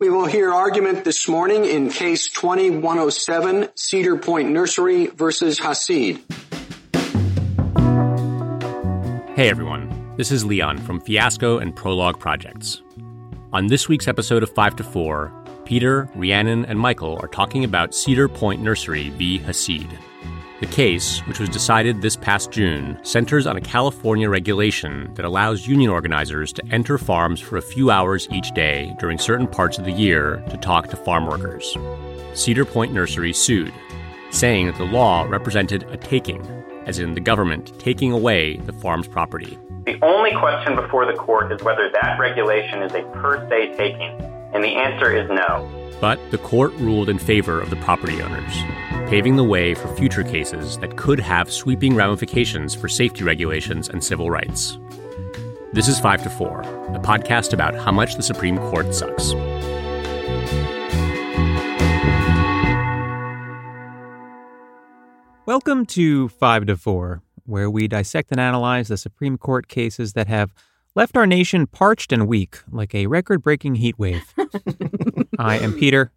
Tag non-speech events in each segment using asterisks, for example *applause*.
We will hear argument this morning in case 2107 Cedar Point Nursery versus Hassid. Hey everyone, this is Leon from Fiasco and Prologue Projects. On this week's episode of 5 to 4, Peter, Rhiannon, and Michael are talking about Cedar Point Nursery v. Hassid. The case, which was decided this past June, centers on a California regulation that allows union organizers to enter farms for a few hours each day during certain parts of the year to talk to farm workers. Cedar Point Nursery sued, saying that the law represented a taking, as in the government taking away the farm's property. The only question before the court is whether that regulation is a per se taking, and the answer is no. But the court ruled in favor of the property owners, paving the way for future cases that could have sweeping ramifications for safety regulations and civil rights. This is 5 to 4, a podcast about how much the Supreme Court sucks. Welcome to 5 to 4, where we dissect and analyze the Supreme Court cases that have left our nation parched and weak like a record breaking heat wave. *laughs* I am Peter.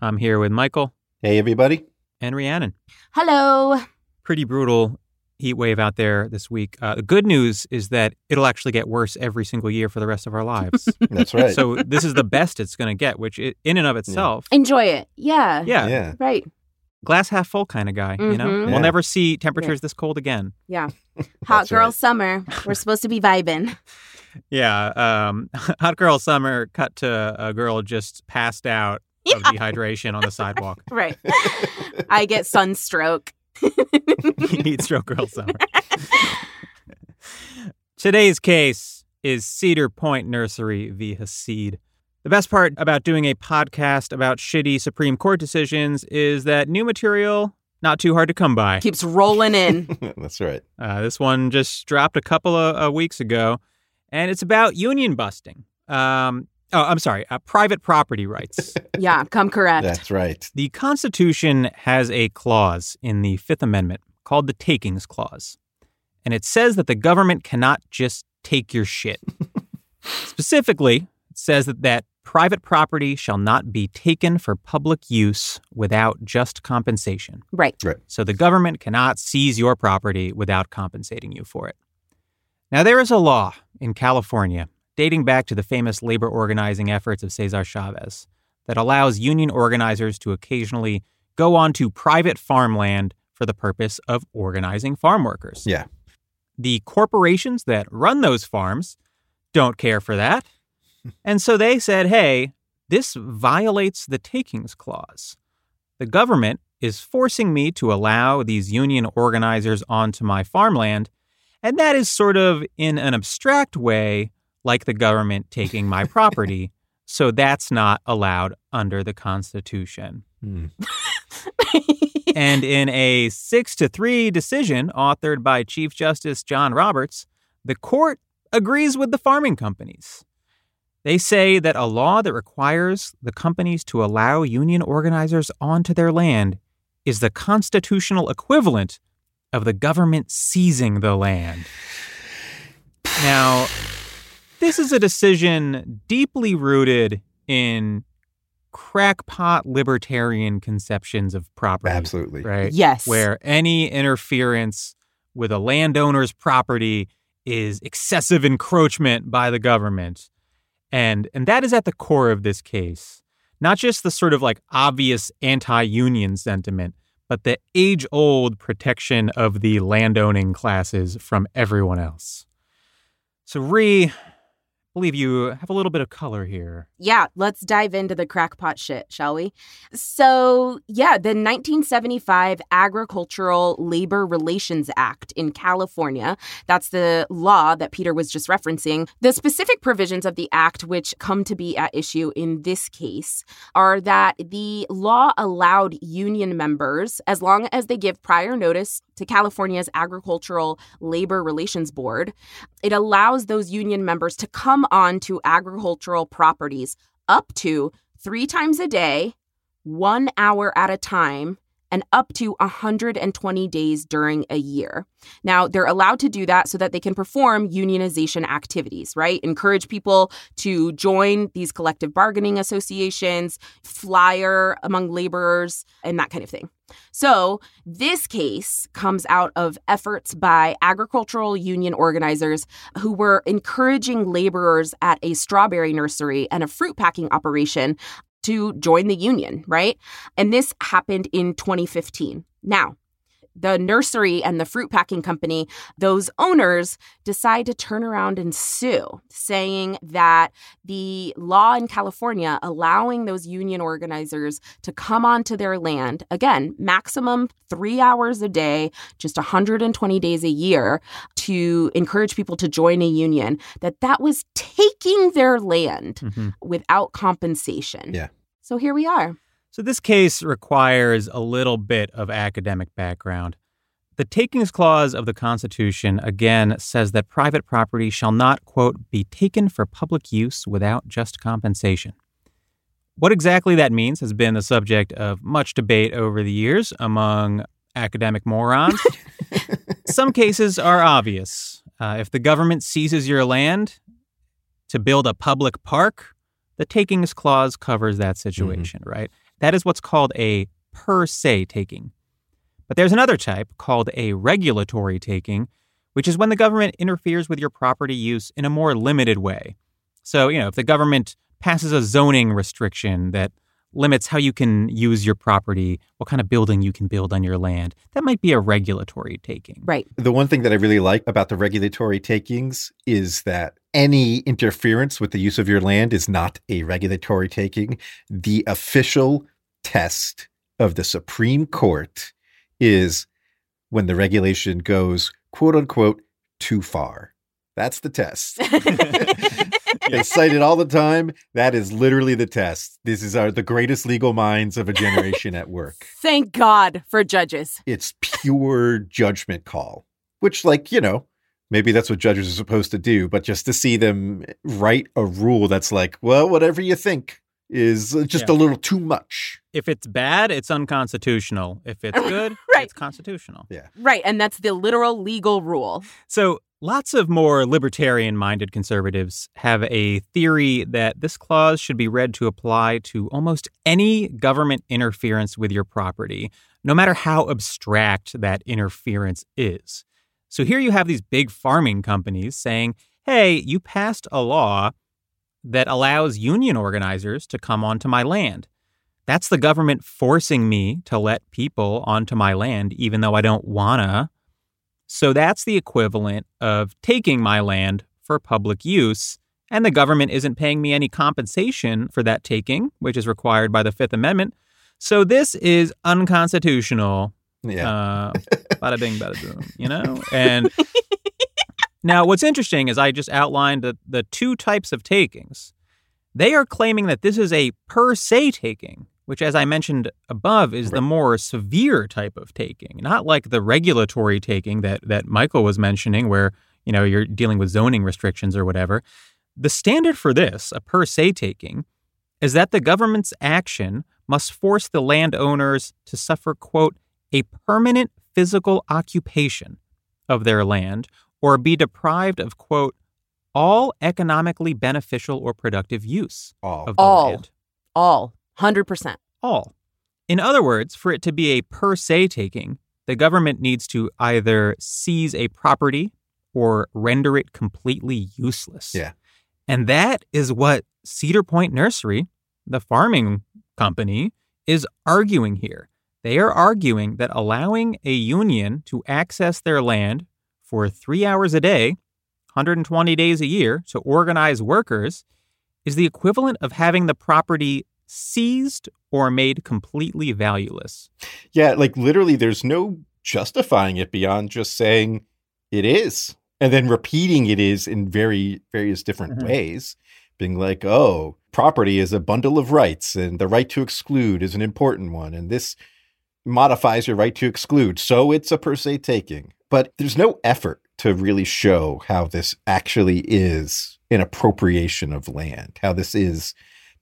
I'm here with Michael Hey, everybody. and Rhiannon. Hello. Pretty brutal heat wave out there this week. Uh, the good news is that it'll actually get worse every single year for the rest of our lives. *laughs* That's right. so this is the best it's going to get, which i in and of itself, Enjoy it. Yeah. yeah, yeah. Right. Glass half full kind of guy. You know, Mhm. we'll never see temperatures this cold again. Yeah. *laughs* Hot girl right. summer. We're supposed to be vibing. *laughs* Yeah, um, *laughs* hot girl summer cut to a girl just passed out of Yeah. dehydration on the sidewalk. Right. I get sunstroke. Heat stroke girl summer. Today's case is Cedar Point Nursery v. Hassid. The best part about doing a podcast about shitty Supreme Court decisions is that new material not too hard to come by. Keeps rolling in. *laughs* That's right. Uh, this one just dropped a couple of uh, weeks ago, and it's about union busting. Um, oh, I'm sorry, uh, private property rights. *laughs* Yeah. Come correct. That's right. The Constitution has a clause in the Fifth Amendment called the Takings Clause. And it says that the government cannot just take your shit. *laughs* Specifically, it says that, that private property shall not be taken for public use without just compensation. Right. right. So the government cannot seize your property without compensating you for it. Now, there is a law in California dating back to the famous labor organizing efforts of Cesar Chavez that allows union organizers to occasionally go onto private farmland for the purpose of organizing farm workers. Yeah. The corporations that run those farms don't care for that. And so they said, hey, this violates the takings clause. The government is forcing me to allow these union organizers onto my farmland. And that is sort of in an abstract way like the government taking my *laughs* property. So that's not allowed under the Constitution. Hmm. *laughs* and in a six to three decision authored by Chief Justice John Roberts, the court agrees with the farming companies. They say that a law that requires the companies to allow union organizers onto their land is the constitutional equivalent of the government seizing the land. Now, this is a decision deeply rooted in crackpot libertarian conceptions of property. Absolutely. Right? Yes. Where any interference with a landowner's property is excessive encroachment by the government. And and that is at the core of this case. Not just the sort of like obvious anti-union sentiment, but the age-old protection of the landowning classes from everyone else. So Ree, believe you have a little bit of color here. Yeah, let's dive into the crackpot shit, shall we? So, yeah, the 1975 Agricultural Labor Relations Act in California, that's the law that Peter was just referencing. The specific provisions of the act, which come to be at issue in this case, are that the law allowed union members, as long as they give prior notice to California's Agricultural Labor Relations Board, it allows those union members to come on to agricultural properties up to three times a day, one hour at a time, and up to 120 days during a year. Now, they're allowed to do that so that they can perform unionization activities, right? Encourage people to join these collective bargaining associations, flyer among laborers, and that kind of thing. So, this case comes out of efforts by agricultural union organizers who were encouraging laborers at a strawberry nursery and a fruit packing operation to join the union, right? And this happened in 2015. Now, the nursery and the fruit packing company, those owners decide to turn around and sue, saying that the law in California allowing those union organizers to come onto their land, again, maximum three hours a day, just 120 days a year, to encourage people to join a union, that that was taking their land mm-hmm. without compensation. Yeah. So here we are. So this case requires a little bit of academic background. The takings clause of the Constitution again says that private property shall not, quote, be taken for public use without just compensation. What exactly that means has been the subject of much debate over the years among academic morons. *laughs* Some cases are obvious. Uh, if the government seizes your land to build a public park, the takings clause covers that mm-hmm. situation, mm-hmm. right? That is what's called a per se taking. But there's another type called a regulatory taking, which is when the government interferes with your property use in a more limited way. So, you know, if the government passes a zoning restriction that limits how you can use your property, what kind of building you can build on your land. That might be a regulatory taking. Right. The one thing that I really like about the regulatory takings is that any interference with the use of your land is not a regulatory taking. The official test of the Supreme Court is when the regulation goes, quote unquote, too far. That's the test. *laughs* *laughs* they cite it all the time. That is literally the test. This is our the greatest legal minds of a generation at work. *laughs* Thank God for judges. It's pure judgment call, which, like you know, maybe that's what judges are supposed to do. But just to see them write a rule that's like, well, whatever you think is just yeah. a little too much. If it's bad, it's unconstitutional. If it's *laughs* good, right. it's constitutional. Yeah. Right. And that's the literal legal rule. So Lots of more libertarian minded conservatives have a theory that this clause should be read to apply to almost any government interference with your property, no matter how abstract that interference is. So here you have these big farming companies saying, hey, you passed a law that allows union organizers to come onto my land. That's the government forcing me to let people onto my land, even though I don't wanna. So that's the equivalent of taking my land for public use, and the government isn't paying me any compensation for that taking, which is required by the Fifth Amendment. So this is unconstitutional. Yeah. Uh, *laughs* bada bing, bada boom, you know? *laughs* And now what's interesting is I just outlined the, the two types of takings. They are claiming that this is a per se taking, which, as I mentioned above, is right. the more severe type of taking, not like the regulatory taking that that Michael was mentioning, where you know you're dealing with zoning restrictions or whatever. The standard for this, a per se taking, is that the government's action must force the landowners to suffer, quote, a permanent physical occupation of their land or be deprived of, quote, all economically beneficial or productive use all. of the all. land. All. 100%. All. In other words, for it to be a per se taking, the government needs to either seize a property or render it completely useless. Yeah. And that is what Cedar Point Nursery, the farming company, is arguing here. They are arguing that allowing a union to access their land for three hours a day, 120 days a year, to organize workers is the equivalent of having the property seized or made completely valueless. Yeah, like literally, there's no justifying it beyond just saying it is and then repeating it is in very various different mm-hmm. ways being like oh property is a bundle of rights and the right to exclude is an important one and this modifies your right to exclude so it's a per se taking but there's no effort to really show how this actually is an appropriation of land how this is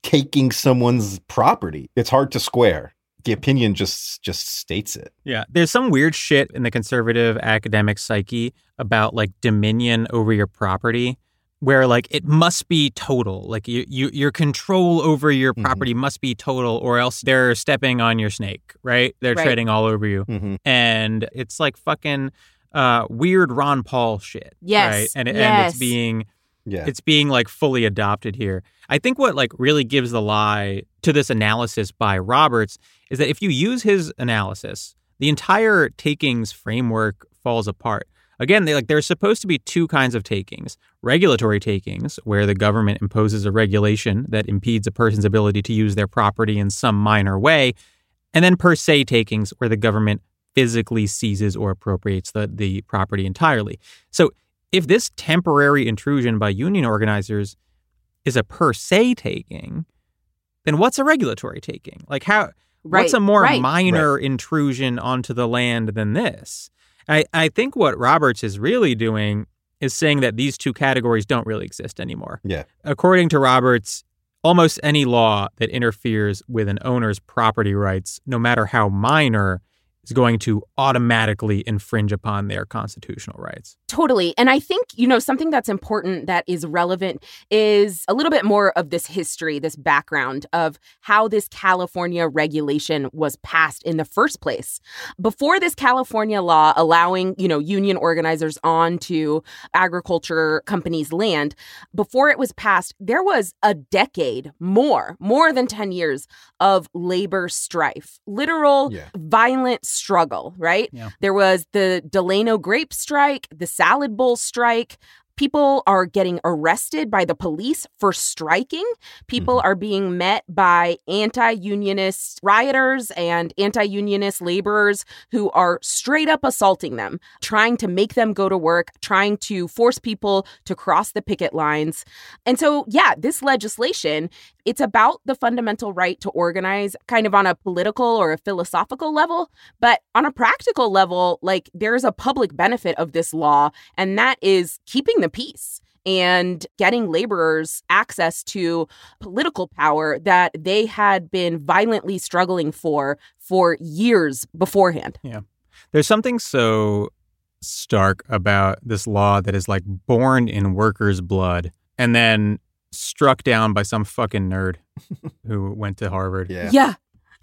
taking someone's property. It's hard to square the opinion just just states it. Yeah. There's some weird shit in the conservative academic psyche about like dominion over your property where like it must be total. Like you, you your control over your Mhm. property must be total or else they're stepping on your snake, right? They're Right. treading all over you. Mhm. And it's like fucking uh weird Ron Paul shit. Yes, Right. And and it's being Yeah. it's being like fully adopted here. I think what like really gives the lie to this analysis by Roberts is that if you use his analysis, the entire takings framework falls apart. Again, they like there's supposed to be two kinds of takings. Regulatory takings, where the government imposes a regulation that impedes a person's ability to use their property in some minor way, and then per se takings, where the government physically seizes or appropriates the, the property entirely. So if this temporary intrusion by union organizers is a per se taking, then what's a regulatory taking? Like how Right. what's a more right. minor intrusion onto the land than this? I, I think what Roberts is really doing is saying that these two categories don't really exist anymore. Yeah. According to Roberts, almost any law that interferes with an owner's property rights, no matter how minor, is going to automatically infringe upon their constitutional rights. Totally. And I think, you know, something that's important that is relevant is a little bit more of this history, this background of how this California regulation was passed in the first place. Before this California law allowing, you know, union organizers onto agriculture companies' land, before it was passed, there was a decade more, more than 10 years of labor strife, literal Yeah. violent struggle, right? Yeah. There was the Delano grape strike, the salad bowl strike. People are getting arrested by the police for striking. People mm-hmm. are being met by anti unionist rioters and anti unionist laborers who are straight up assaulting them, trying to make them go to work, trying to force people to cross the picket lines. And so, yeah, this legislation, it's about the fundamental right to organize kind of on a political or a philosophical level. But on a practical level, like there's a public benefit of this law, and that is keeping the peace and getting laborers access to political power that they had been violently struggling for for years beforehand. Yeah. There's something so stark about this law that is like born in workers' blood and then struck down by some fucking nerd *laughs* who went to Harvard. Yeah. Yeah.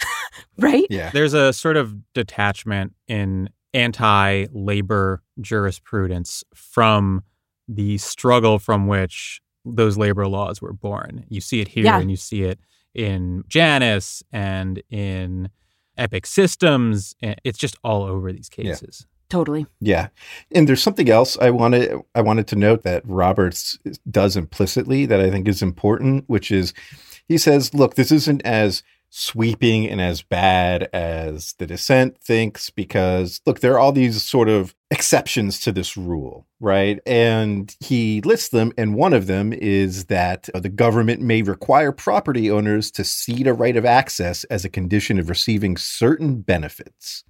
*laughs* right? Yeah. There's a sort of detachment in anti labor jurisprudence from the struggle from which those labor laws were born. You see it here Yeah. and you see it in Janus and in Epic Systems. It's just all over these Yeah. cases. Totally. Yeah. And there's something else I wanted I wanted to note that Roberts does implicitly that I think is important, which is he says, look, this isn't as sweeping and as bad as the dissent thinks because look, there are all these sort of exceptions to this rule, right? And he lists them and one of them is that uh, the government may require property owners to cede a right of access as a condition of receiving certain benefits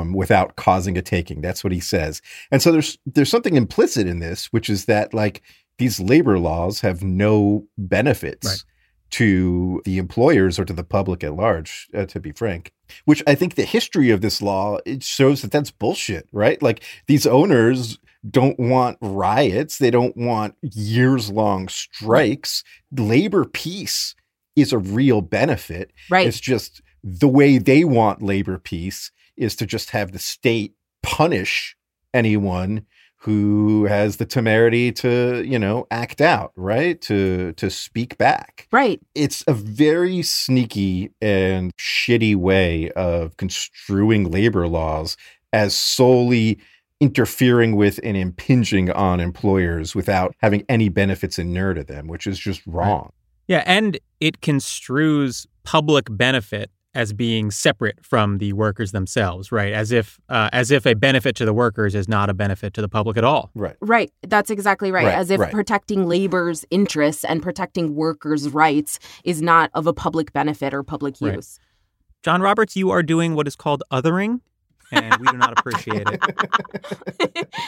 um, without causing a taking. That's what he says. And so there's there's something implicit in this, which is that like these labor laws have no benefits Right. to the employers or to the public at large. Uh, to be frank, which I think the history of this law it shows that that's bullshit, right? Like these owners don't want riots, they don't want years long strikes. Labor peace is a real benefit. Right. It's just the way they want labor peace is to just have the state punish anyone who has the temerity to, you know, act out, right? To to speak back. right. It's a very sneaky and shitty way of construing labor laws as solely interfering with and impinging on employers without having any benefits inure to them, which is just wrong. Yeah, and it construes public benefit as being separate from the workers themselves, right? As if uh, as if a benefit to the workers is not a benefit to the public at all. Right. Right. That's exactly right. Right, As if right. protecting labor's interests and protecting workers' rights is not of a public benefit or public Right. use. John Roberts, you are doing what is called othering, and we do not appreciate it. *laughs*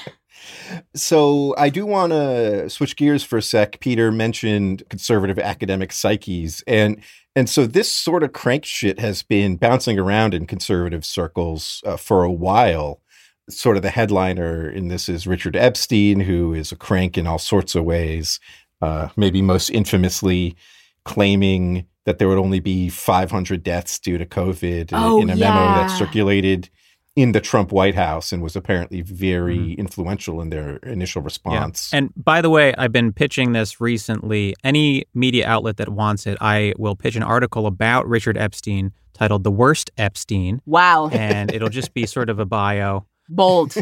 So I do want to switch gears for a sec. Peter mentioned conservative academic psyches, and And so this sort of crank shit has been bouncing around in conservative circles uh, for a while. Sort of the headliner in this is Richard Epstein, who is a crank in all sorts of ways, uh, maybe most infamously claiming that there would only be 500 deaths due to COVID Oh, in a yeah. memo that circulated in the Trump White House and was apparently very Mhm. influential in their initial response. And by the way, I've been pitching this recently. Any media outlet that wants it, I will pitch an article about Richard Epstein titled The Worst Epstein. Wow. And it'll just be sort of a bio. *laughs* Bold.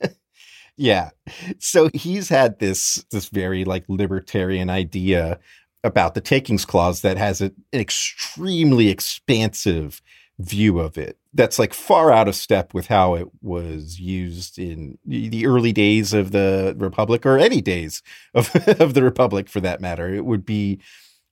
*laughs* yeah. So he's had this this very like libertarian idea about the takings clause that has a, an extremely expansive view of it. That's like far out of step with how it was used in the early days of the republic or any days of *laughs* of the republic for that matter. It would be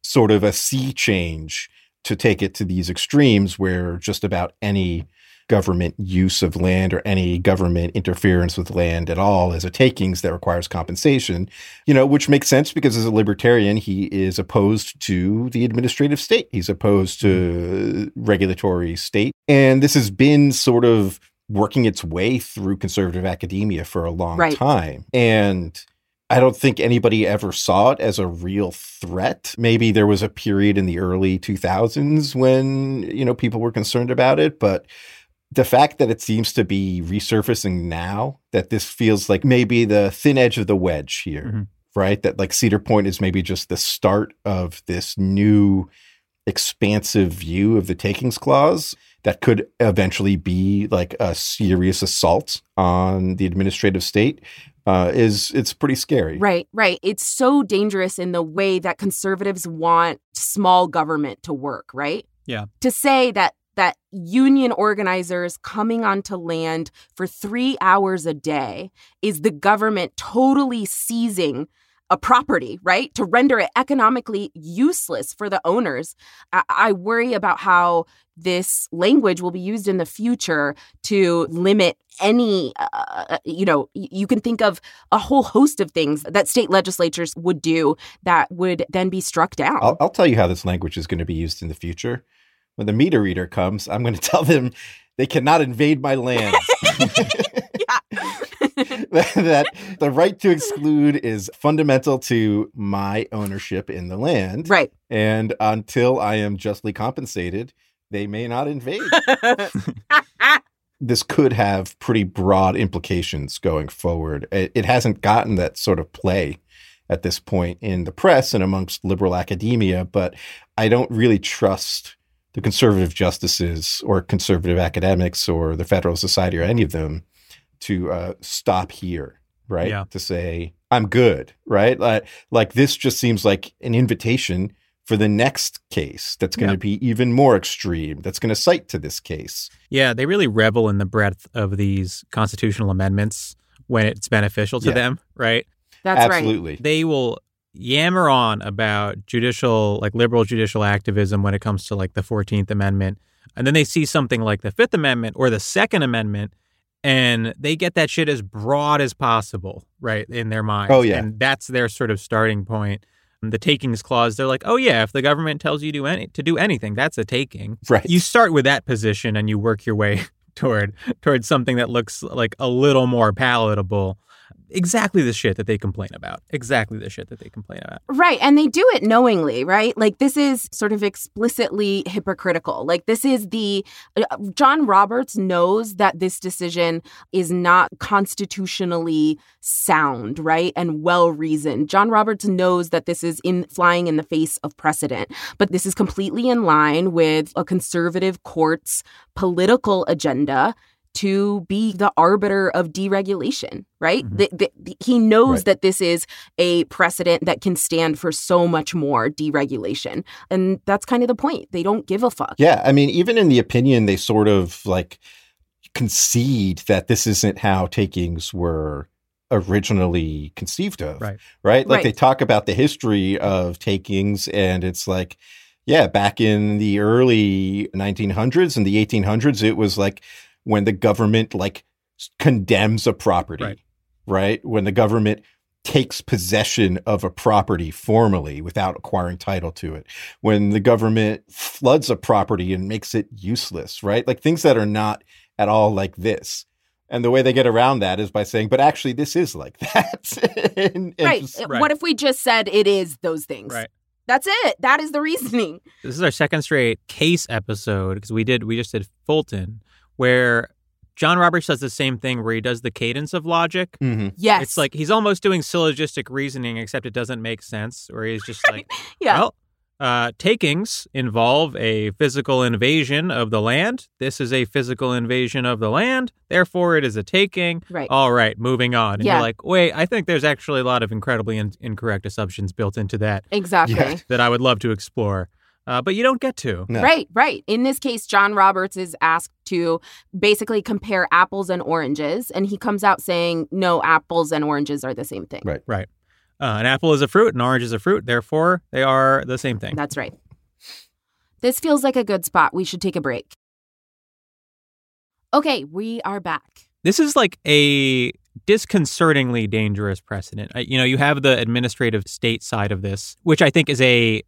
sort of a sea change to take it to these extremes where just about any government use of land or any government interference with land at all as a takings that requires compensation, you know, which makes sense because as a libertarian, he is opposed to the administrative state. He's opposed to regulatory state. And this has been sort of working its way through conservative academia for a long Right. time. And I don't think anybody ever saw it as a real threat. Maybe there was a period in the early 2000s when, you know, people were concerned about it, but the fact that it seems to be resurfacing now, that this feels like maybe the thin edge of the wedge here, Mhm. right? That like Cedar Point is maybe just the start of this new expansive view of the takings clause that could eventually be like a serious assault on the administrative state uh, is it's pretty scary. Right, right. It's so dangerous in the way that conservatives want small government to work, right? Yeah. To say that that union organizers coming onto land for 3 hours a day is the government totally seizing a property, right? To render it economically useless for the owners. I, I worry about how this language will be used in the future to limit any, uh, you know, you can think of a whole host of things that state legislatures would do that would then be struck down. I'll, I'll tell you how this language is going to be used in the future. When the meter reader comes, I'm going to tell them they cannot invade my land. *laughs* *laughs* that the right to exclude is fundamental to my ownership in the land. right. And until I am justly compensated, they may not invade. *laughs* this could have pretty broad implications going forward. It, it hasn't gotten that sort of play at this point in the press and amongst liberal academia, but I don't really trust the conservative justices or conservative academics or the Federal Society or any of them to uh, stop here, right? Yeah. To say, I'm good, right? Like, like this just seems like an invitation for the next case that's going to Yeah. be even more extreme, that's going to cite to this case. Yeah, they really revel in the breadth of these constitutional amendments when it's beneficial to Yeah. them, right? That's right. Absolutely. They will yammer on about judicial, like liberal judicial activism when it comes to like the 14th Amendment. And then they see something like the Fifth Amendment or the Second Amendment, and they get that shit as broad as possible, right, in their mind. Oh, yeah. And that's their sort of starting point. The takings clause, they're like, oh, yeah, if the government tells you to, any- to do anything, that's a taking. Right. You start with that position and you work your way *laughs* toward toward something that looks like a little more palatable. Exactly the shit that they complain about. Exactly the shit that they complain about. Right. And they do it knowingly, right? Like this is sort of explicitly hypocritical. Like this is the uh, John Roberts knows that this decision is not constitutionally sound, right? And well reasoned. John Roberts knows that this is in flying in the face of precedent, but this is completely in line with a conservative court's political agenda to be the arbiter of deregulation, right? Mhm. The- the- the- he knows Right. that this is a precedent that can stand for so much more deregulation. And that's kind of the point. They don't give a fuck. Yeah, I mean, even in the opinion, they sort of like concede that this isn't how takings were originally conceived of. Right. Right. Like Right. they talk about the history of takings, and it's like, yeah, back in the early 1900s and the 1800s, it was like when the government like condemns a property, Right. right? When the government takes possession of a property formally without acquiring title to it, when the government floods a property and makes it useless, right? Like things that are not at all like this. And the way they get around that is by saying, but actually, this is like *laughs* that. and, and right. just- uh, Right. What if we just said it is those things? Right. That's it. That is the reasoning. This is our second straight case episode because we did we just did Fulton, where John Roberts does the same thing where he does the cadence of logic. Mhm. Yes. It's like he's almost doing syllogistic reasoning, except it doesn't make sense. Where he's just like, *laughs* yeah. well, uh, takings involve a physical invasion of the land. This is a physical invasion of the land. Therefore, it is a taking. right. All right, moving on. And Yeah. you're like, wait, I think there's actually a lot of incredibly in- incorrect assumptions built into that exactly. Yeah. that I would love to explore. Uh, but you don't get to. No. Right, right. In this case, John Roberts is asked to basically compare apples and oranges, and he comes out saying, no, apples and oranges are the same thing. Right. Uh, an apple is a fruit, an orange is a fruit. Therefore, they are the same thing. That's right. This feels like a good spot. We should take a break. Okay, we are back. This is like a disconcertingly dangerous precedent. Uh, You know, you have the administrative state side of this, which I think is a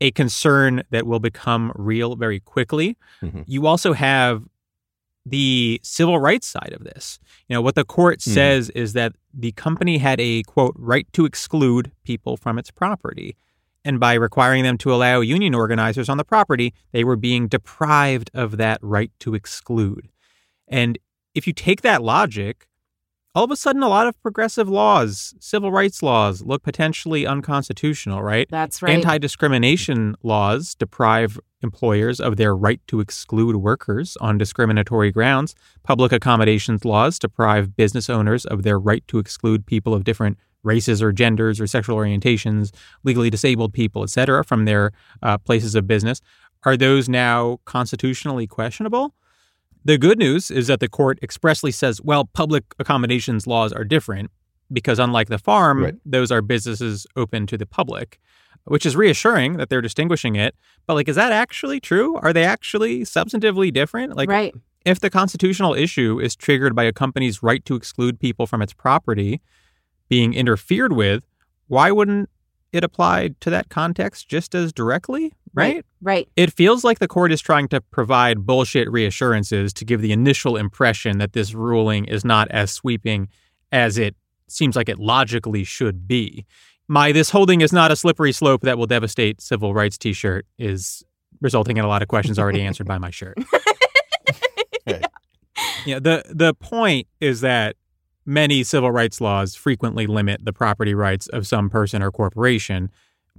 a concern that will become real very quickly. Mhm. You also have the civil rights side of this. You know, what the court Mhm. says is that the company had a quote right to exclude people from its property. And by requiring them to allow union organizers on the property, they were being deprived of that right to exclude. And if you take that logic, all of a sudden, a lot of progressive laws, civil rights laws, look potentially unconstitutional, right? That's right. Anti discrimination laws deprive employers of their right to exclude workers on discriminatory grounds. Public accommodations laws deprive business owners of their right to exclude people of different races or genders or sexual orientations, legally disabled people, etc., from their uh, places of business. Are those now constitutionally questionable? The good news is that the court expressly says, well, public accommodations laws are different because, unlike the farm, Right. those are businesses open to the public, which is reassuring that they're distinguishing it. But, like, is that actually true? Are they actually substantively different? Like, right. if the constitutional issue is triggered by a company's right to exclude people from its property being interfered with, why wouldn't it apply to that context just as directly? Right? Right. It feels like the court is trying to provide bullshit reassurances to give the initial impression that this ruling is not as sweeping as it seems like it logically should be. My this holding is not a slippery slope that will devastate civil rights t-shirt is resulting in a lot of questions already *laughs* answered by my shirt. *laughs* Right. Yeah, the the point is that many civil rights laws frequently limit the property rights of some person or corporation.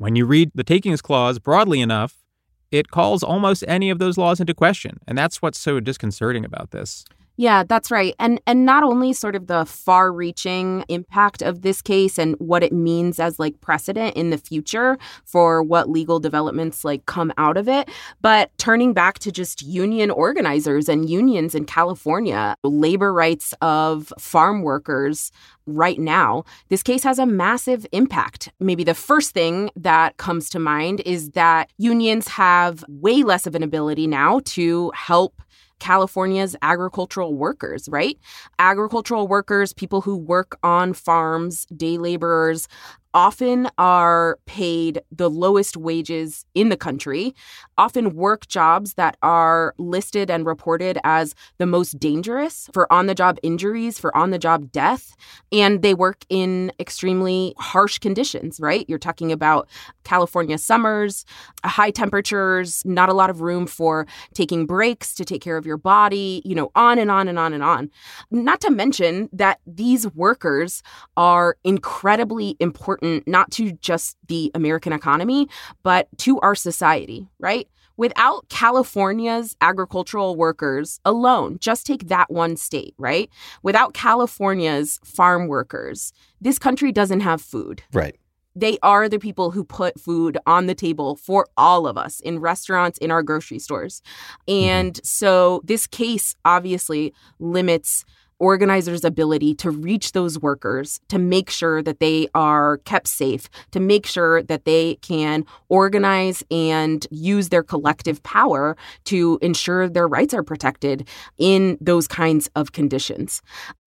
When you read the takings clause broadly enough, it calls almost any of those laws into question. And that's what's so disconcerting about this. Yeah, that's right. And and not only sort of the far-reaching impact of this case and what it means as like precedent in the future for what legal developments like come out of it, but turning back to just union organizers and unions in California, labor rights of farm workers right now, this case has a massive impact. Maybe the first thing that comes to mind is that unions have way less of an ability now to help California's agricultural workers, right? Agricultural workers, people who work on farms, day laborers, often are paid the lowest wages in the country, often work jobs that are listed and reported as the most dangerous for on the job injuries, for on the job death. And they work in extremely harsh conditions, right? You're talking about California summers, high temperatures, not a lot of room for taking breaks to take care of your body, you know, on and on and on and on. Not to mention that these workers are incredibly important, not to just the American economy, but to our society, right? Without California's agricultural workers alone, just take that one state, right? Without California's farm workers, this country doesn't have food Right. they are the people who put food on the table for all of us in restaurants, in our grocery stores. Mm-hmm. And so this case obviously limits organizers' ability to reach those workers, to make sure that they are kept safe, to make sure that they can organize and use their collective power to ensure their rights are protected in those kinds of conditions.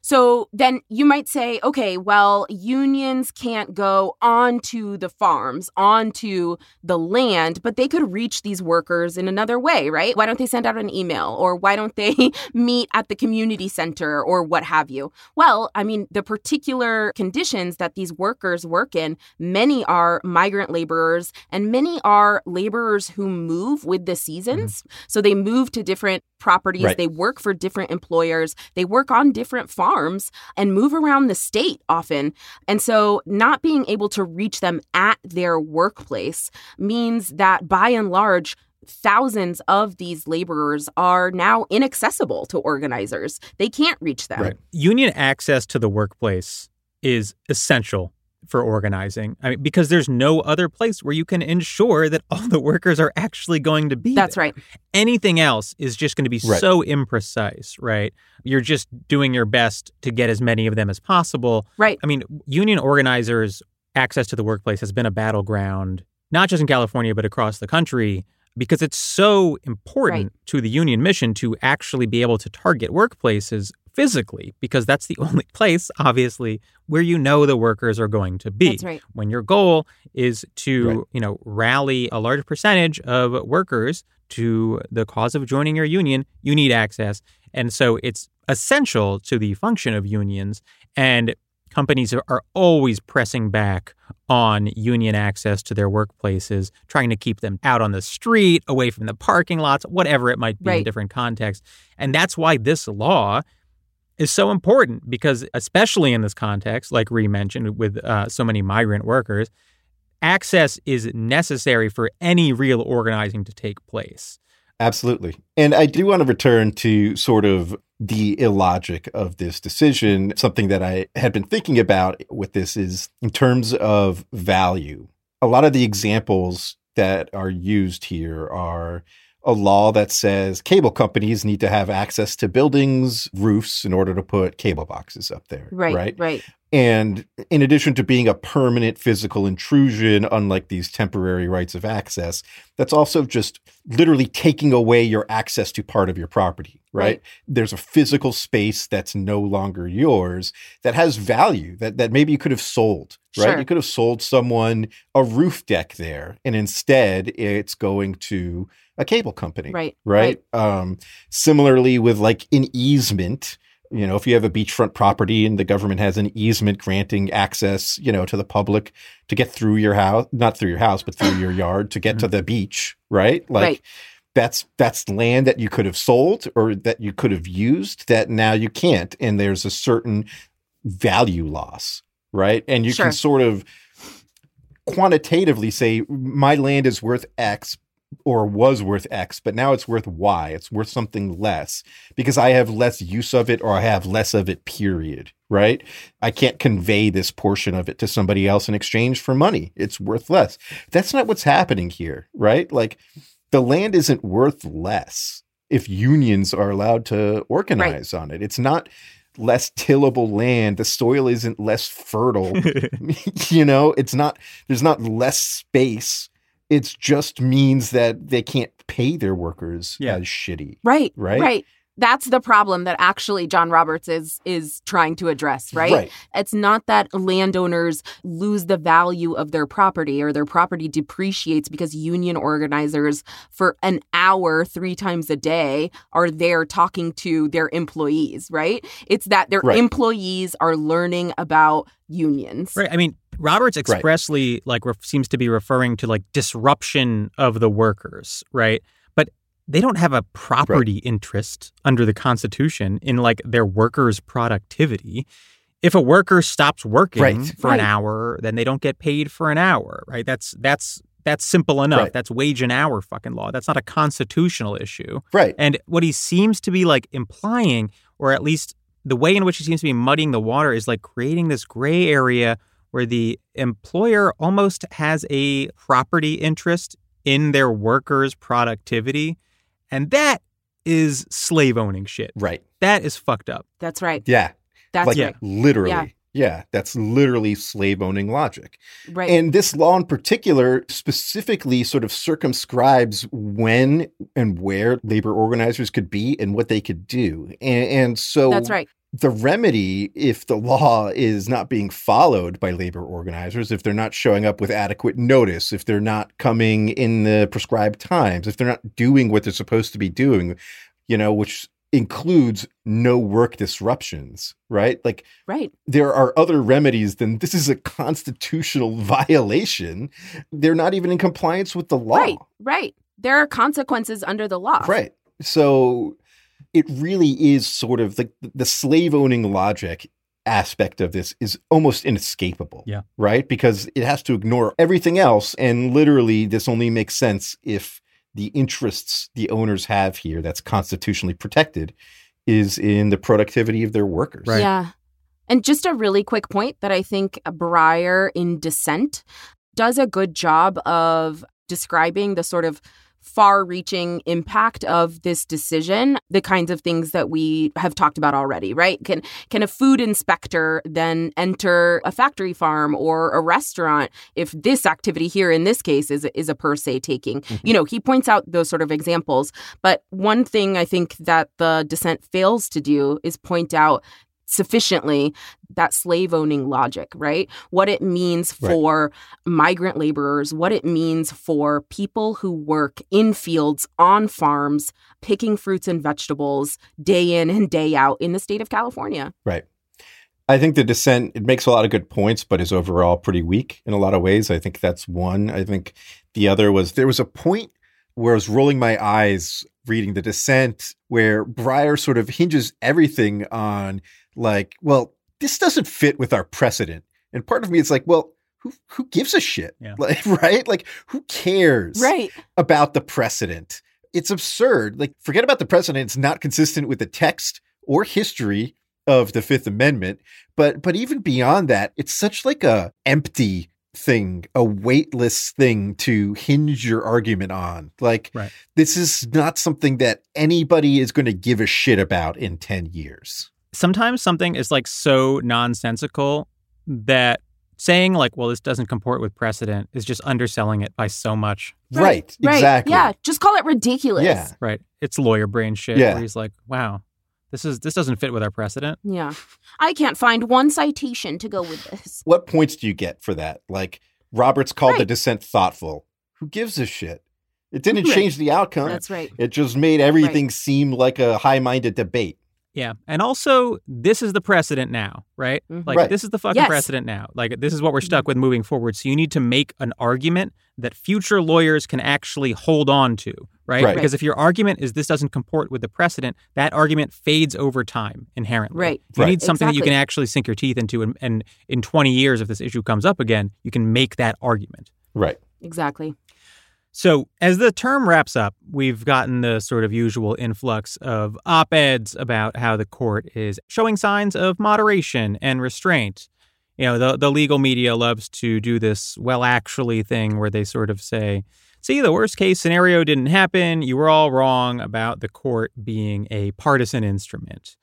So then you might say, okay, well, unions can't go onto the farms, onto the land, but they could reach these workers in another way, right? Why don't they send out an email or why don't they *laughs* meet at the community center or what have you? Well, I mean, the particular conditions that these workers work in, many are migrant laborers and many are laborers who move with the seasons. Mm-hmm. So they move to different properties, right. they work for different employers, they work on different farms and move around the state often. And so not being able to reach them at their workplace means that by and large, thousands of these laborers are now inaccessible to organizers. They can't reach them. Right. Union access to the workplace is essential for organizing. I mean, because there's no other place where you can ensure that all the workers are actually going to be. That's there. right. Anything else is just going to be right. so imprecise, right? You're just doing your best to get as many of them as possible. Right. I mean, union organizers' access to the workplace has been a battleground, not just in California, but across the country. Because it's so important right. to the union mission to actually be able to target workplaces physically because that's the *laughs* only place, obviously, where you know the workers are going to be. That's right. When your goal is to, right. you know, rally a large percentage of workers to the cause of joining your union, you need access. And so it's essential to the function of unions. And companies are always pressing back on union access to their workplaces, trying to keep them out on the street, away from the parking lots, whatever it might be right. in different contexts. And that's why this law is so important because, especially in this context, like Ree mentioned, with uh, so many migrant workers, access is necessary for any real organizing to take place. Absolutely. And I do want to return to sort of the illogic of this decision. Something that I had been thinking about with this is in terms of value. A lot of the examples that are used here are a law that says cable companies need to have access to buildings, roofs in order to put cable boxes up there. Right. Right. Right. And in addition to being a permanent physical intrusion, unlike these temporary rights of access, that's also just literally taking away your access to part of your property, right? right? There's a physical space that's no longer yours that has value that, that maybe you could have sold, right? Sure. You could have sold someone a roof deck there, and instead it's going to a cable company. Right. Right. right. Um, similarly, with like an easement, you know, if you have a beachfront property and the government has an easement granting access, you know, to the public to get through your house, not through your house, but through your yard to get to mm-hmm. the beach, right? Like right. that's that's land that you could have sold or that you could have used that now you can't. And there's a certain value loss, right? And you sure. can sort of quantitatively say my land is worth X, or was worth X, but now it's worth Y. It's worth something less because I have less use of it or I have less of it, period. Right? I can't convey this portion of it to somebody else in exchange for money. It's worth less. That's not what's happening here, right? Like the land isn't worth less if unions are allowed to organize right. on it. It's not less tillable land. The soil isn't less fertile. *laughs* *laughs* you know, it's not, there's not less space it just means that they can't pay their workers yeah. as shitty. Right. Right. Right. That's the problem that actually John Roberts is is trying to address, right? right? It's not that landowners lose the value of their property or their property depreciates because union organizers for an hour 3 times a day are there talking to their employees, right? It's that their right. employees are learning about unions. Right. I mean, Roberts expressly right. like re- seems to be referring to like disruption of the workers, right? They don't have a property right. interest under the Constitution in like their workers' productivity. If a worker stops working right. for an hour, then they don't get paid for an hour, right? That's that's that's simple enough. That's wage and hour fucking law. That's not a constitutional issue. Right. And what he seems to be like implying, or at least the way in which he seems to be muddying the water, is like creating this gray area where the employer almost has a property interest in their workers' productivity. And that is slave owning shit. Right. That is fucked up. That's right. Yeah. That's like, right. Literally. Yeah. Yeah, that's literally slave owning logic. Right. And this law in particular specifically sort of circumscribes when and where labor organizers could be and what they could do. And, and so That's right the remedy, if the law is not being followed by labor organizers, if they're not showing up with adequate notice, if they're not coming in the prescribed times, if they're not doing what they're supposed to be doing, you know, which includes no work disruptions, right? Like, right. there are other remedies than this is a constitutional *laughs* violation. They're not even in compliance with the law. Right, right. There are consequences under the law. Right. So it really is sort of the the slave owning logic aspect of this is almost inescapable. Yeah. Right? Because it has to ignore everything else. And literally, this only makes sense if the interests the owners have here that's constitutionally protected is in the productivity of their workers. Right. Yeah. And just a really quick point that I think Breyer in Dissent does a good job of describing the sort of far reaching impact of this decision the kinds of things that we have talked about already right can can a food inspector then enter a factory farm or a restaurant if this activity here in this case is is a per se taking Mm-hmm. you know he points out those sort of examples but one thing i think that the dissent fails to do is point out sufficiently that slave owning logic, right? What it means Right. for migrant laborers, what it means for people who work in fields, on farms, picking fruits and vegetables day in and day out in the state of California. Right. I think the dissent it makes a lot of good points, but is overall pretty weak in a lot of ways. I think that's one. I think the other was there was a point where I was rolling my eyes reading the dissent where Breyer sort of hinges everything on like, well, this doesn't fit with our precedent. And part of me is like, well, who who gives a shit? Yeah. *laughs* Like, right? Like who cares? Right. about the precedent. It's absurd. Like, forget about the precedent. It's not consistent with the text or history of the Fifth Amendment. But but even beyond that, it's such like a empty thing, a weightless thing to hinge your argument on. Like Right. this is not something that anybody is going to give a shit about in 10 years. Sometimes something is like so nonsensical that saying like well this doesn't comport with precedent is just underselling it by so much Right. Exactly. Yeah. Just call it ridiculous. Yeah. right it's lawyer brain shit Yeah. where he's like wow this is this doesn't fit with our precedent Yeah. I can't find one citation to go with this. What points do you get for that? Like Roberts called the dissent thoughtful. Who gives a shit? It didn't Right. change the outcome. That's right. It just made everything seem like a high-minded debate. Yeah and also this is the precedent now right Mhm. like Right. this is the fucking Yes. precedent now like this is what we're stuck with moving forward so you need to make an argument that future lawyers can actually hold on to right, Right. because if your argument is this doesn't comport with the precedent that argument fades over time inherently Right. You Right. need something that you can actually sink your teeth into, and, and in 20 years, if this issue comes up again, you can make that argument. Right. Exactly. So, as the term wraps up, we've gotten the sort of usual influx of op eds about how the court is showing signs of moderation and restraint. You know, the, the legal media loves to do this well, actually thing where they sort of say, see, the worst case scenario didn't happen. You were all wrong about the court being a partisan instrument.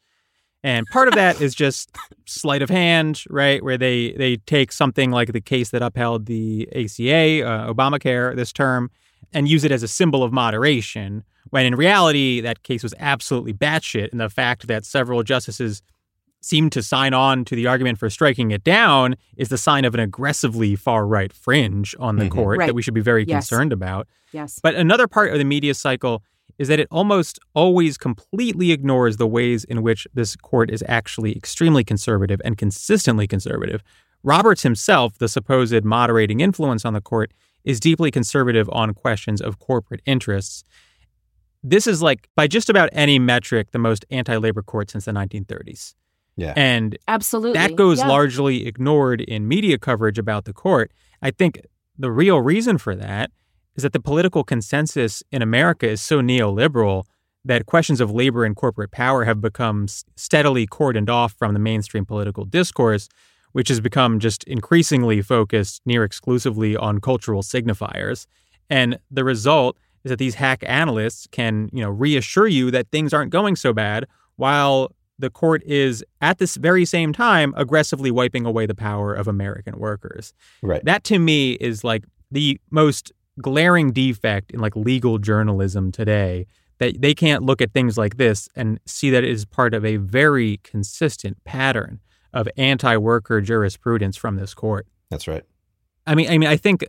And part of that is just sleight of hand, right? Where they they take something like the case that upheld the ACA, uh, Obamacare, this term, and use it as a symbol of moderation. When in reality, that case was absolutely batshit, and the fact that several justices seemed to sign on to the argument for striking it down is the sign of an aggressively far right fringe on the Mhm. court that we should be very Yes. concerned about. Yes. But another part of the media cycle is that it almost always completely ignores the ways in which this court is actually extremely conservative and consistently conservative. Roberts himself, the supposed moderating influence on the court, is deeply conservative on questions of corporate interests. This is like, by just about any metric, the most anti labor court since the 1930s. Yeah. And Absolutely. that goes Yeah. largely ignored in media coverage about the court. I think the real reason for that is that the political consensus in America is so neoliberal that questions of labor and corporate power have become steadily cordoned off from the mainstream political discourse, which has become just increasingly focused near exclusively on cultural signifiers. And the result is that these hack analysts can, you know, reassure you that things aren't going so bad while the court is at this very same time aggressively wiping away the power of American workers. Right. That to me is like the most glaring defect in like legal journalism today that they can't look at things like this and see that it is part of a very consistent pattern of anti-worker jurisprudence from this court. That's right. I mean, I mean, I think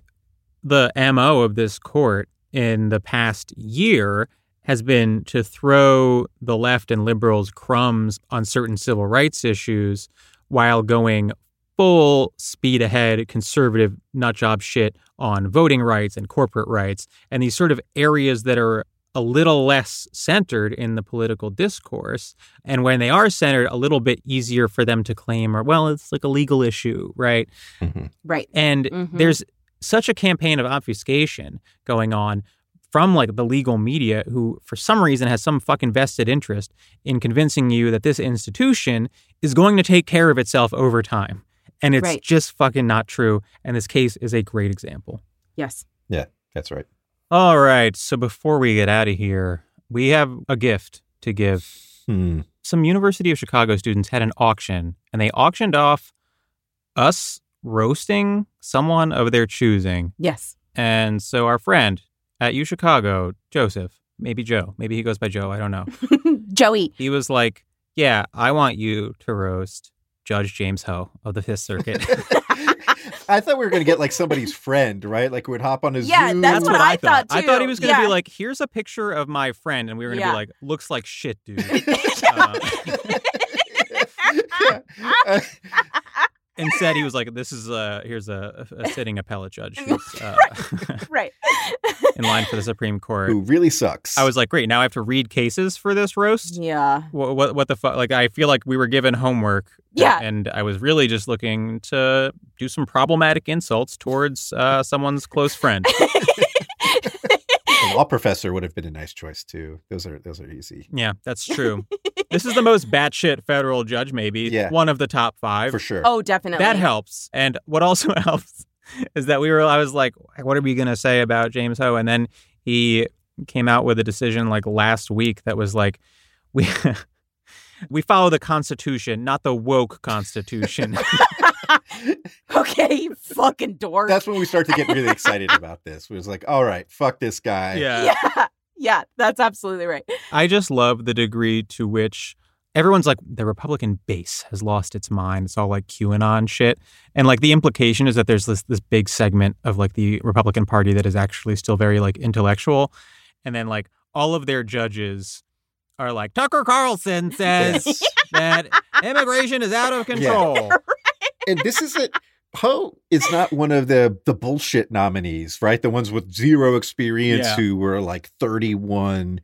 the mo of this court in the past year has been to throw the left and liberals crumbs on certain civil rights issues while going full speed ahead conservative nut job shit on voting rights and corporate rights and these sort of areas that are a little less centered in the political discourse. And when they are centered, a little bit easier for them to claim, or, well, it's like a legal issue, right? Mm-hmm. Right. And Mhm. there's such a campaign of obfuscation going on from like the legal media who for some reason has some fucking vested interest in convincing you that this institution is going to take care of itself over time. And it's Right. just fucking not true. And this case is a great example. Yes. Yeah that's right. All right. So before we get out of here, we have a gift to give. Hmm. Some University of Chicago students had an auction and they auctioned off us roasting someone of their choosing. Yes. And so our friend at U Chicago, Joseph, maybe Joe, maybe he goes by Joe, I don't know. *laughs* Joey. He was like, Yeah, I want you to roast Judge James Ho of the Fifth Circuit. *laughs* I thought we were going to get like somebody's friend, right? Like we would hop on a Yeah, Zoom. that's what I thought, Too. I thought he was going to Yeah. be like, Here's a picture of my friend. And we were going to Yeah. be like, Looks like shit, dude. *laughs* Uh, *laughs* Uh, *laughs* Instead, he was like, "This is a here's a, a sitting appellate judge *laughs* who's uh, *laughs* right. in line for the Supreme Court." who really sucks. I was like, "Great, now I have to read cases for this roast." yeah. What what, what the fuck? Like, I feel like we were given homework. Yeah. and I was really just looking to do some problematic insults towards uh, someone's close friend. *laughs* a law professor would have been a nice choice too. Those are those are easy yeah, that's true. *laughs* this is the most batshit federal judge, maybe Yeah. one of the top five. for sure. Oh, definitely. That helps. And what also *laughs* helps is that we were, I was like, what are we going to say about James Ho? And then he came out with a decision like last week that was like, *laughs* we. We follow the Constitution, not the woke Constitution. *laughs* okay, fucking dork. That's when we start to get really *laughs* excited about this. We was like, all right, fuck this guy. yeah. yeah. Yeah, that's absolutely right. I just love the degree to which everyone's like, the Republican base has lost its mind. It's all like QAnon shit. And like the implication is that there's this this big segment of like the Republican Party that is actually still very like intellectual. And then like all of their judges are like, Tucker Carlson says Yes. *laughs* that immigration is out of control. *laughs* and this isn't Ho is not one of the the bullshit nominees, right? The ones with zero experience Yeah. who were like 31.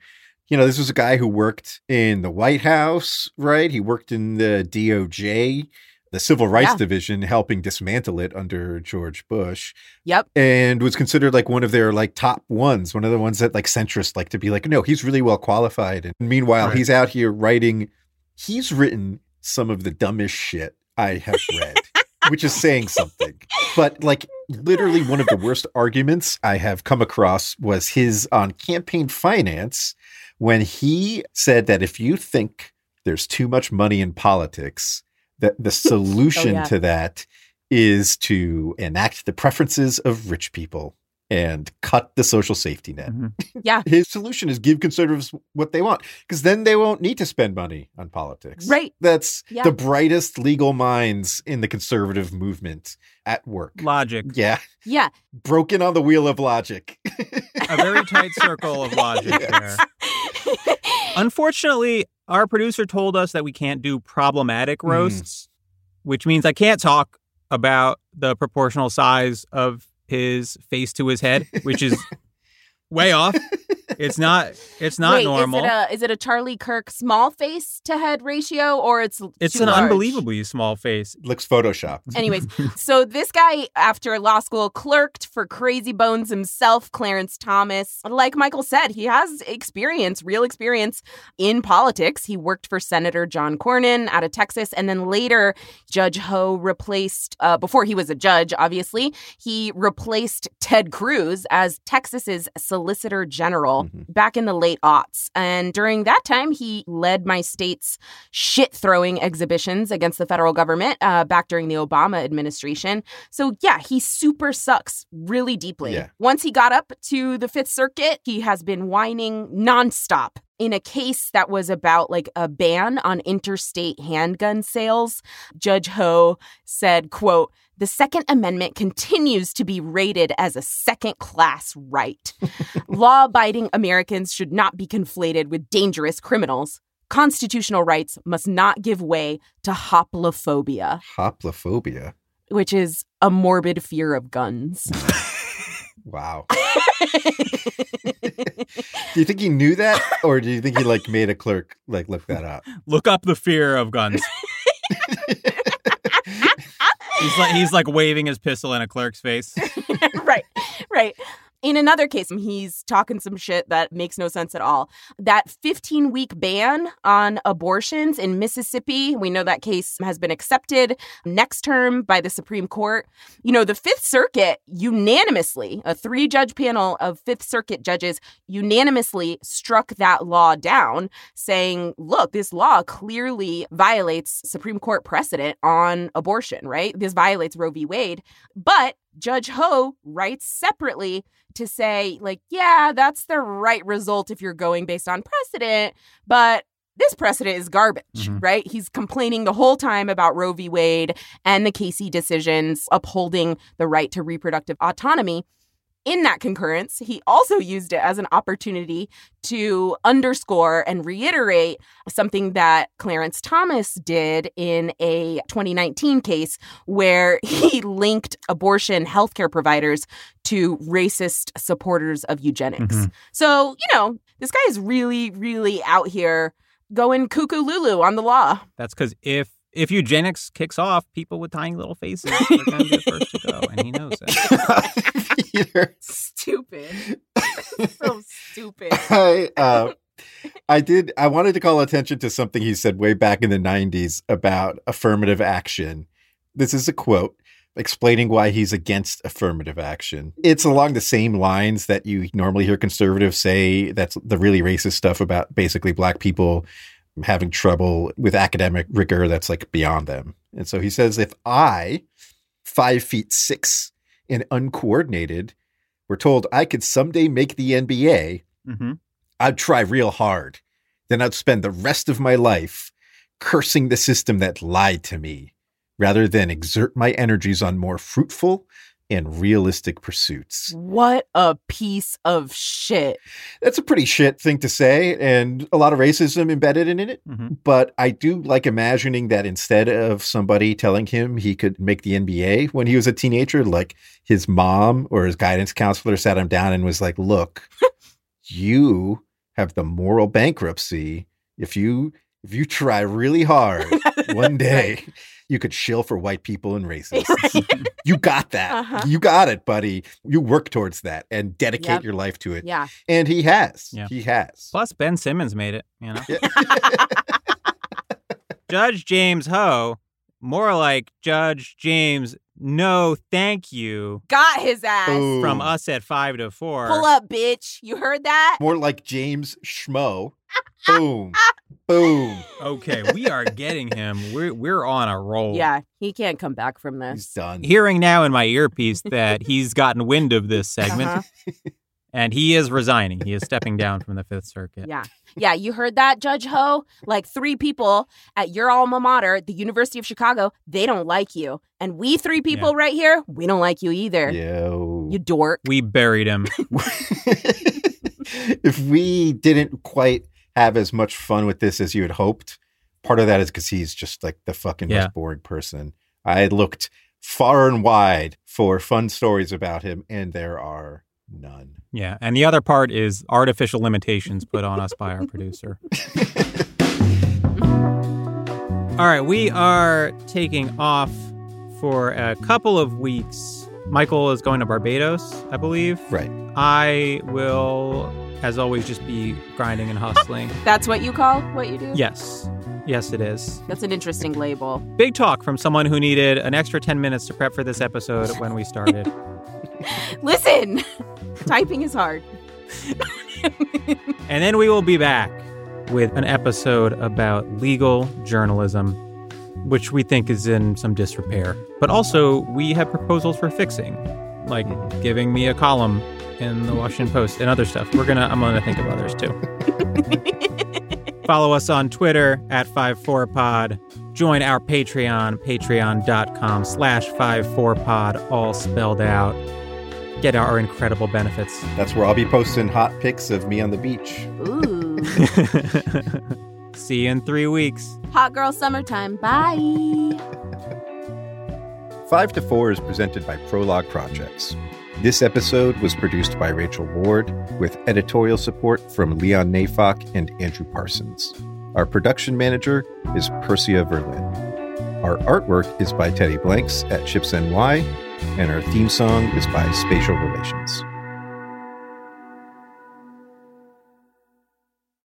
You know, this was a guy who worked in the White House, right? He worked in the DOJ, the Civil Rights Yeah. Division, helping dismantle it under George Bush, Yep. and was considered like one of their like top ones, one of the ones that like centrists like to be like, no, he's really well qualified. And meanwhile, Right. he's out here writing. He's written some of the dumbest shit I have read, *laughs* which is saying something. But like literally one of the worst arguments I have come across was his on campaign finance when he said that if you think there's too much money in politics, that the *laughs* solution yeah. to that is to enact the preferences of rich people and cut the social safety net. Mhm. *laughs* Yeah. His solution is give conservatives what they want because then they won't need to spend money on politics. Right. That's Yeah. the brightest legal minds in the conservative movement at work. Logic. Yeah. Yeah. Broken on the wheel of logic. A very *laughs* tight circle of logic Yes. there. Unfortunately, our producer told us that we can't do problematic Mm. roasts, which means I can't talk about the proportional size of his face to his head, which is *laughs* way off. It's not it's not Wait, normal. Is it a is it a Charlie Kirk small face to head ratio or it's it's an large? unbelievably small face. Looks photoshopped. *laughs* Anyways, *laughs* so this guy after law school clerked for Crazy Bones himself, Clarence Thomas. Like Michael said, he has experience, real experience in politics. He worked for Senator John Cornyn out of Texas, and then later Judge Ho replaced. Uh, before he was a judge, obviously, he replaced Ted Cruz as Texas's Solicitor General Mhm. back in the late aughts. And during that time, he led my state's shit throwing exhibitions against the federal government uh, back during the Obama administration. So, yeah, he super sucks really deeply. Yeah. Once he got up to the Fifth Circuit, he has been whining nonstop. In a case that was about like a ban on interstate handgun sales, Judge Ho said, quote, the Second Amendment continues to be rated as a second class right. *laughs* Law abiding Americans should not be conflated with dangerous criminals. Constitutional rights must not give way to hoplophobia, Hoplophobia. which is a morbid fear of guns. *laughs* Wow. *laughs* do you think he knew that, or do you think he like made a clerk like look that up? Look up the fear of guns. *laughs* *laughs* he's like he's like waving his pistol in a clerk's face. right, right. In another case, um, he's talking some shit that makes no sense at all. That 15 week ban on abortions in Mississippi, we know that case has been accepted next term by the Supreme Court. You know, the Fifth Circuit unanimously, a three judge panel of Fifth Circuit judges unanimously struck that law down, saying, look, this law clearly violates Supreme Court precedent on abortion, right? This violates Roe v. Wade. But Judge Ho writes separately to say, like, yeah, that's the right result if you're going based on precedent, but this precedent is garbage, Mhm. right? He's complaining the whole time about Roe v. Wade and the Casey decisions upholding the right to reproductive autonomy. In that concurrence, he also used it as an opportunity to underscore and reiterate something that Clarence Thomas did in a 2019 case where *laughs* he linked abortion healthcare providers to racist supporters of eugenics. Mhm. So, you know, this guy is really, really out here going cuckoo lulu on the law. That's because if if eugenics kicks off, people with tiny little faces *laughs* are going to be the first to go, and he knows it. *laughs* Peter, Stupid. *laughs* so stupid. I uh, I did. I wanted to call attention to something he said way back in the '90s about affirmative action. This is a quote explaining why he's against affirmative action. It's along the same lines that you normally hear conservatives say. That's the really racist stuff about basically black people having trouble with academic rigor that's like beyond them. And so he says, if I, five feet six and uncoordinated, were told I could someday make the NBA, hmm I'd try real hard. Then I'd spend the rest of my life cursing the system that lied to me rather than exert my energies on more fruitful and realistic pursuits. What a piece of shit. That's a pretty shit thing to say and a lot of racism embedded in it. hmm But I do like imagining that instead of somebody telling him he could make the NBA when he was a teenager, like his mom or his guidance counselor sat him down and was like, Look, *laughs* you have the moral bankruptcy. If you if you try really hard *laughs* one day, you could shill for white people and *laughs* racists. *laughs* you got that. Uh-huh. You got it, buddy. You work towards that and dedicate Yep. your life to it. Yeah. And he has. Yeah. He has. Plus, Ben Simmons made it. You know, *laughs* Judge James Ho, more like Judge James. No, thank you. Got his ass. Boom. From us at five to four. Pull up, bitch. You heard that? More like James Schmo. Boom. Boom. Okay, we are getting him. We're we're on a roll. Yeah, he can't come back from He's this. done. Hearing now in my earpiece that *laughs* he's gotten wind of this segment Uh-huh. and he is resigning. He is stepping down from the Fifth Circuit. Yeah. Yeah, you heard that, Judge Ho? Like three people at your alma mater, the University of Chicago, they don't like you. And we three people right here, we don't like you either. Yo. You dork. We buried him. *laughs* if we didn't quite have as much fun with this as you had hoped, part of that is because he's just like the fucking Yeah. most boring person. I looked far and wide for fun stories about him, and there are none. Yeah. And the other part is artificial limitations put on us by our producer. *laughs* All right, we are taking off for a couple of weeks. Michael is going to Barbados, I believe. Right. I will, as always, just be grinding and hustling. *laughs* That's what you call what you do? yes. Yes, it is. That's an interesting label. Big talk from someone who needed an extra 10 minutes to prep for this episode when we started. *laughs* Listen, typing is hard. and then we will be back with an episode about legal journalism, which we think is in some disrepair. But also, we have proposals for fixing, like giving me a column in the Washington Post and other stuff. We're gonna, I'm gonna think of others too. *laughs* Follow us on Twitter at 54pod. Join our Patreon, patreon.com slash 54pod, all spelled out. Get our incredible benefits. That's where I'll be posting hot pics of me on the beach. Ooh. *laughs* See you in three weeks. Hot girl summertime. Bye. 5 to 4 is presented by Prologue Projects. This episode was produced by Rachel Ward with editorial support from Leon Neyfakh and Andrew Parsons. Our production manager is Persia Verlin. Our artwork is by Teddy Blanks at Chips NY, and our theme song is by Spatial Relations.